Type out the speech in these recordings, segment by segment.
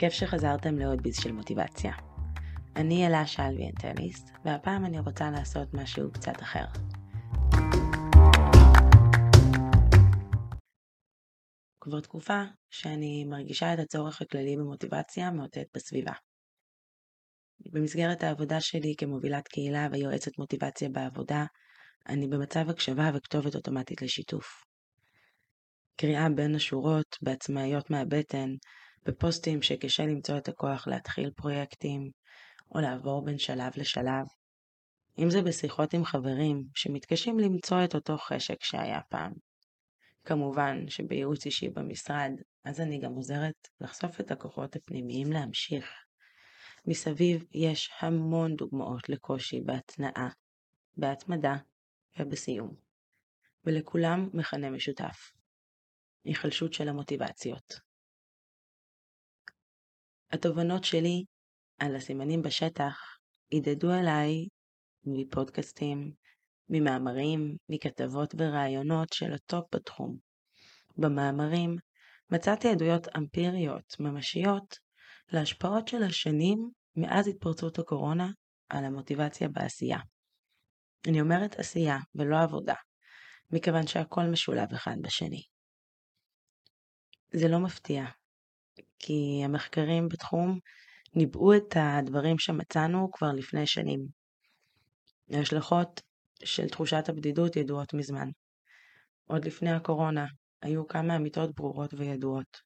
כיף שחזרתם לעוד ביז של מוטיבציה. אני אלה שלוי אנטליס, והפעם אני רוצה לעשות משהו קצת אחר. כבר תקופה שאני מרגישה את הצורך הכללי במוטיבציה מאותת בסביבה. במסגרת העבודה שלי כמובילת קהילה ויועצת מוטיבציה בעבודה, אני במצב הקשבה וכתובת אוטומטית לשיתוף. קריאה בין השורות, בעצמאיות מהבטן, בפוסטים שקשה למצוא את הכוח להתחיל פרויקטים, או לעבור בין שלב לשלב. אם זה בשיחות עם חברים שמתקשים למצוא את אותו חשק שהיה פעם. כמובן שבייעוץ אישי במשרד, אז אני גם עוזרת לחשוף את הכוחות הפנימיים להמשיך. מסביב יש המון דוגמאות לקושי בהתנעה, בהתמדה ובסיום. ולכולם מכנה משותף. היחלשות של המוטיבציות. התובנות שלי על הסימנים בשטח הדהדו אליי מפודקאסטים, ממאמרים, מכתבות וראיונות של הטופ בתחום. במאמרים מצאתי עדויות אמפיריות, ממשיות, להשפעות של השנים מאז התפרצות הקורונה על המוטיבציה בעשייה. אני אומרת עשייה ולא עבודה, מכיוון שהכל משולב אחד בשני. זה לא מפתיע, כי המחקרים בתחום ניבאו את הדברים שמצאנו כבר לפני שנים. ההשלכות של תחושת הבדידות ידועות מזמן. עוד לפני הקורונה היו כמה אמיתות ברורות וידועות.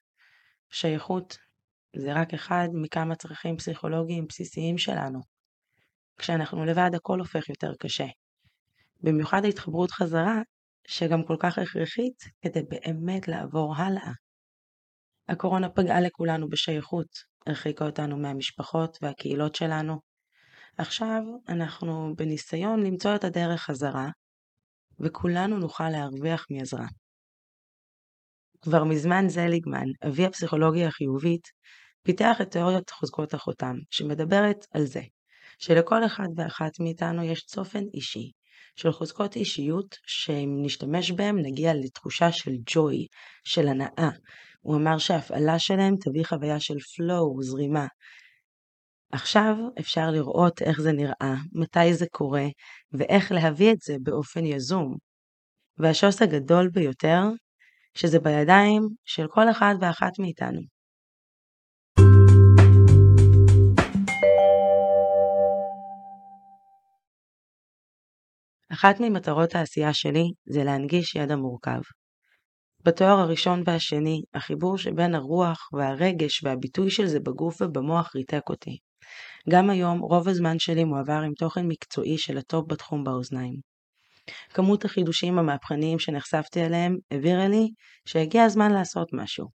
שייכות זה רק אחד מכמה צרכים פסיכולוגיים בסיסיים שלנו. כשאנחנו לבד הכל הופך יותר קשה. במיוחד ההתחברות חזרה, שגם כל כך הכרחית כדי באמת לעבור הלאה. הקורונה פגעה לכולנו בשייכות, הרחיקה אותנו מהמשפחות והקהילות שלנו. עכשיו אנחנו בניסיון למצוא את הדרך חזרה, וכולנו נוכל להרוויח מעזרה. כבר מזמן זליגמן, אבי הפסיכולוגיה החיובית, פיתח את תיאוריית חוזקות החותם, שמדברת על זה, שלכל אחד ואחת מאיתנו יש צופן אישי, של חוזקות אישיות שאם נשתמש בהם נגיע לתחושה של ג'וי, של הנאה, הוא אמר שההפעלה שלהם תביא חוויה של flow, זרימה. עכשיו אפשר לראות איך זה נראה, מתי זה קורה, ואיך להביא את זה באופן יזום. והשוס הגדול ביותר, שזה בידיים של כל אחד ואחת מאיתנו. אחת ממטרות העשייה שלי זה להנגיש ידע מורכב. בתואר הראשון והשני, החיבור שבין הרוח והרגש והביטוי של זה בגוף ובמוח ריתק אותי. גם היום, רוב הזמן שלי מועבר עם תוכן מקצועי של ה top בתחום באוזניים. כמות החידושים המהפכניים שנחשפתי אליהם הבהירה לי שהגיע הזמן לעשות משהו.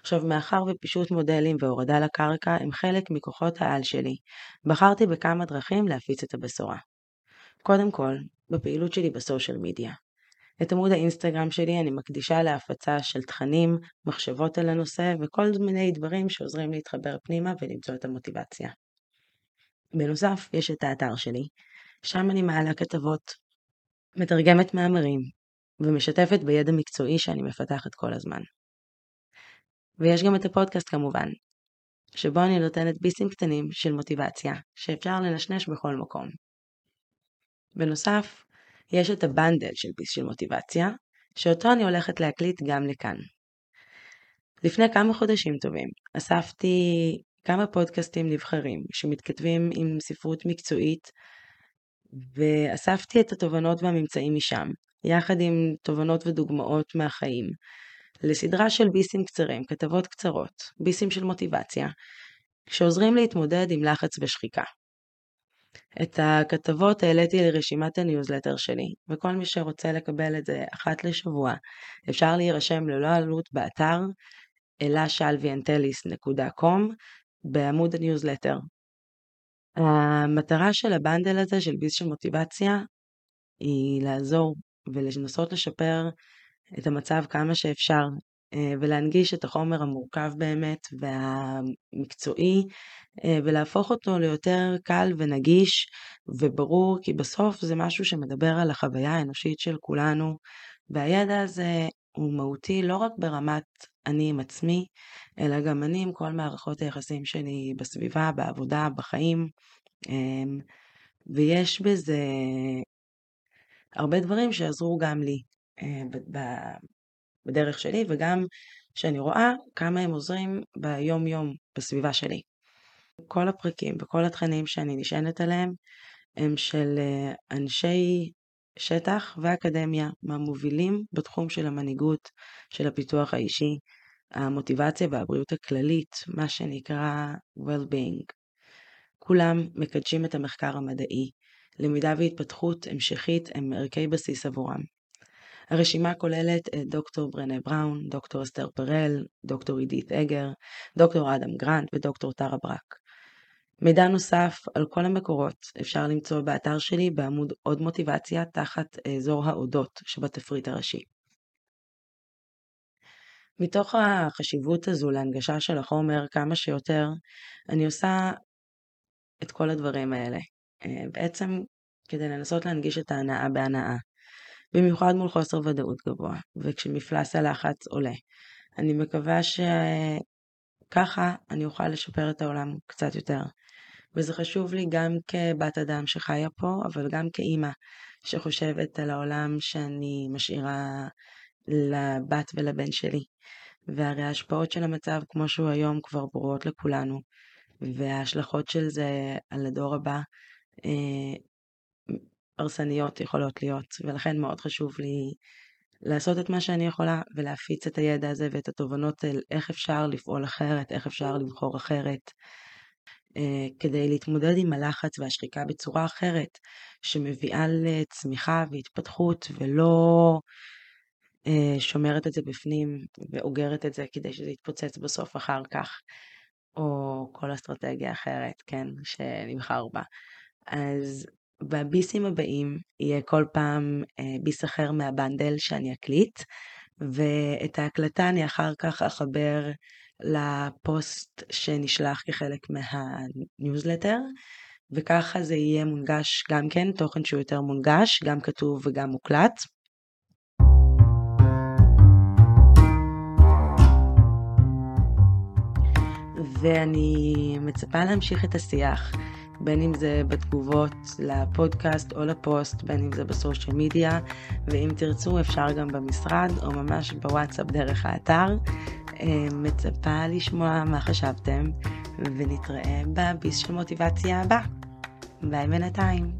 עכשיו, מאחר ופישוט מודלים והורדה לקרקע הם חלק מכוחות העל שלי, בחרתי בכמה דרכים להפיץ את הבשורה. קודם כל, בפעילות שלי בסושיאל מדיה. את עמוד האינסטגרם שלי אני מקדישה להפצה של תכנים, מחשבות על הנושא וכל מיני דברים שעוזרים להתחבר פנימה ולמצוא את המוטיבציה. בנוסף, יש את האתר שלי, שם אני מעלה כתבות, מתרגמת מאמרים ומשתפת בידע מקצועי שאני מפתחת כל הזמן. ויש גם את הפודקאסט כמובן, שבו אני נותנת ביסים קטנים של מוטיבציה שאפשר לנשנש בכל מקום. בנוסף, יש את הבנדל של ביס של מוטיבציה, שאותו אני הולכת להקליט גם לכאן. לפני כמה חודשים טובים אספתי כמה פודקאסטים נבחרים שמתכתבים עם ספרות מקצועית ואספתי את התובנות והממצאים משם, יחד עם תובנות ודוגמאות מהחיים, לסדרה של ביסים קצרים, כתבות קצרות, ביסים של מוטיבציה, שעוזרים להתמודד עם לחץ ושחיקה. את הכתבות העליתי לרשימת הניוזלטר שלי, וכל מי שרוצה לקבל את זה אחת לשבוע, אפשר להירשם ללא עלות באתר elashalviantelis.com בעמוד הניוזלטר. המטרה של ה bundle הזה, של ביס של מוטיבציה, היא לעזור ולנסות לשפר את המצב כמה שאפשר ולהנגיש את החומר המורכב באמת והמקצועי אה, ולהפוך אותו ליותר קל ונגיש וברור כי בסוף זה משהו שמדבר על החוויה האנושית של כולנו והידע הזה הוא מהותי לא רק ברמת אני עם עצמי, אלא גם אני עם כל מערכות היחסים שלי בסביבה, בעבודה, בחיים. אמ, ויש בזה הרבה דברים שעזרו גם לי אה, בדרך שלי, וגם שאני רואה כמה הם עוזרים ביום-יום בסביבה שלי. כל הפרקים וכל התכנים שאני נשענת עליהם הם של אה, אנשי שטח ואקדמיה, מהמובילים בתחום של המנהיגות, של הפיתוח האישי, המוטיבציה והבריאות הכללית, מה שנקרא well-being. כולם מקדשים את המחקר המדעי. למידה והתפתחות המשכית הם ערכי בסיס עבורם. הרשימה כוללת את דוקטור ברנה בראון, דוקטור אסתר פרל, דוקטור עידית אגר, דוקטור אדם גרנט ודוקטור טרה ברק. מידע נוסף על כל המקורות אפשר למצוא באתר שלי בעמוד עוד מוטיבציה תחת אזור ההודות שבתפריט הראשי. מתוך החשיבות הזו להנגשה של החומר כמה שיותר, אני עושה את כל הדברים האלה. אה, בעצם כדי לנסות להנגיש את ההנאה בהנאה. במיוחד מול חוסר ודאות גבוה, וכשמפלס הלחץ עולה. אני מקווה שככה אני אוכל לשפר את העולם קצת יותר. וזה חשוב לי גם כבת אדם שחיה פה, אבל גם כאימא שחושבת על העולם שאני משאירה לבת ולבן שלי. והרי ההשפעות של המצב כמו שהוא היום כבר ברורות לכולנו, וההשלכות של זה על הדור הבא אה, הרסניות יכולות להיות, ולכן מאוד חשוב לי לעשות את מה שאני יכולה ולהפיץ את הידע הזה ואת התובנות על איך אפשר לפעול אחרת, איך אפשר לבחור אחרת, אה, כדי להתמודד עם הלחץ והשחיקה בצורה אחרת, שמביאה לצמיחה והתפתחות ולא אה, שומרת את זה בפנים ואוגרת את זה כדי שזה יתפוצץ בסוף אחר כך, או כל אסטרטגיה אחרת, כן, שנבחר בה. אז בביסים הבאים יהיה כל פעם אה, ביס אחר מה bundle שאני אקליט, ואת ההקלטה אני אחר כך אחבר לפוסט שנשלח כחלק מהניוזלטר, וככה זה יהיה מונגש גם כן, תוכן שהוא יותר מונגש, גם כתוב וגם מוקלט. ואני מצפה להמשיך את השיח. בין אם זה בתגובות לפודקאסט או לפוסט, בין אם זה בסושיאל מדיה, ואם תרצו אפשר גם במשרד או ממש בוואטסאפ דרך האתר. אה, מצפה לשמוע מה חשבתם, ונתראה בביס של מוטיבציה הבא. ביי בינתיים.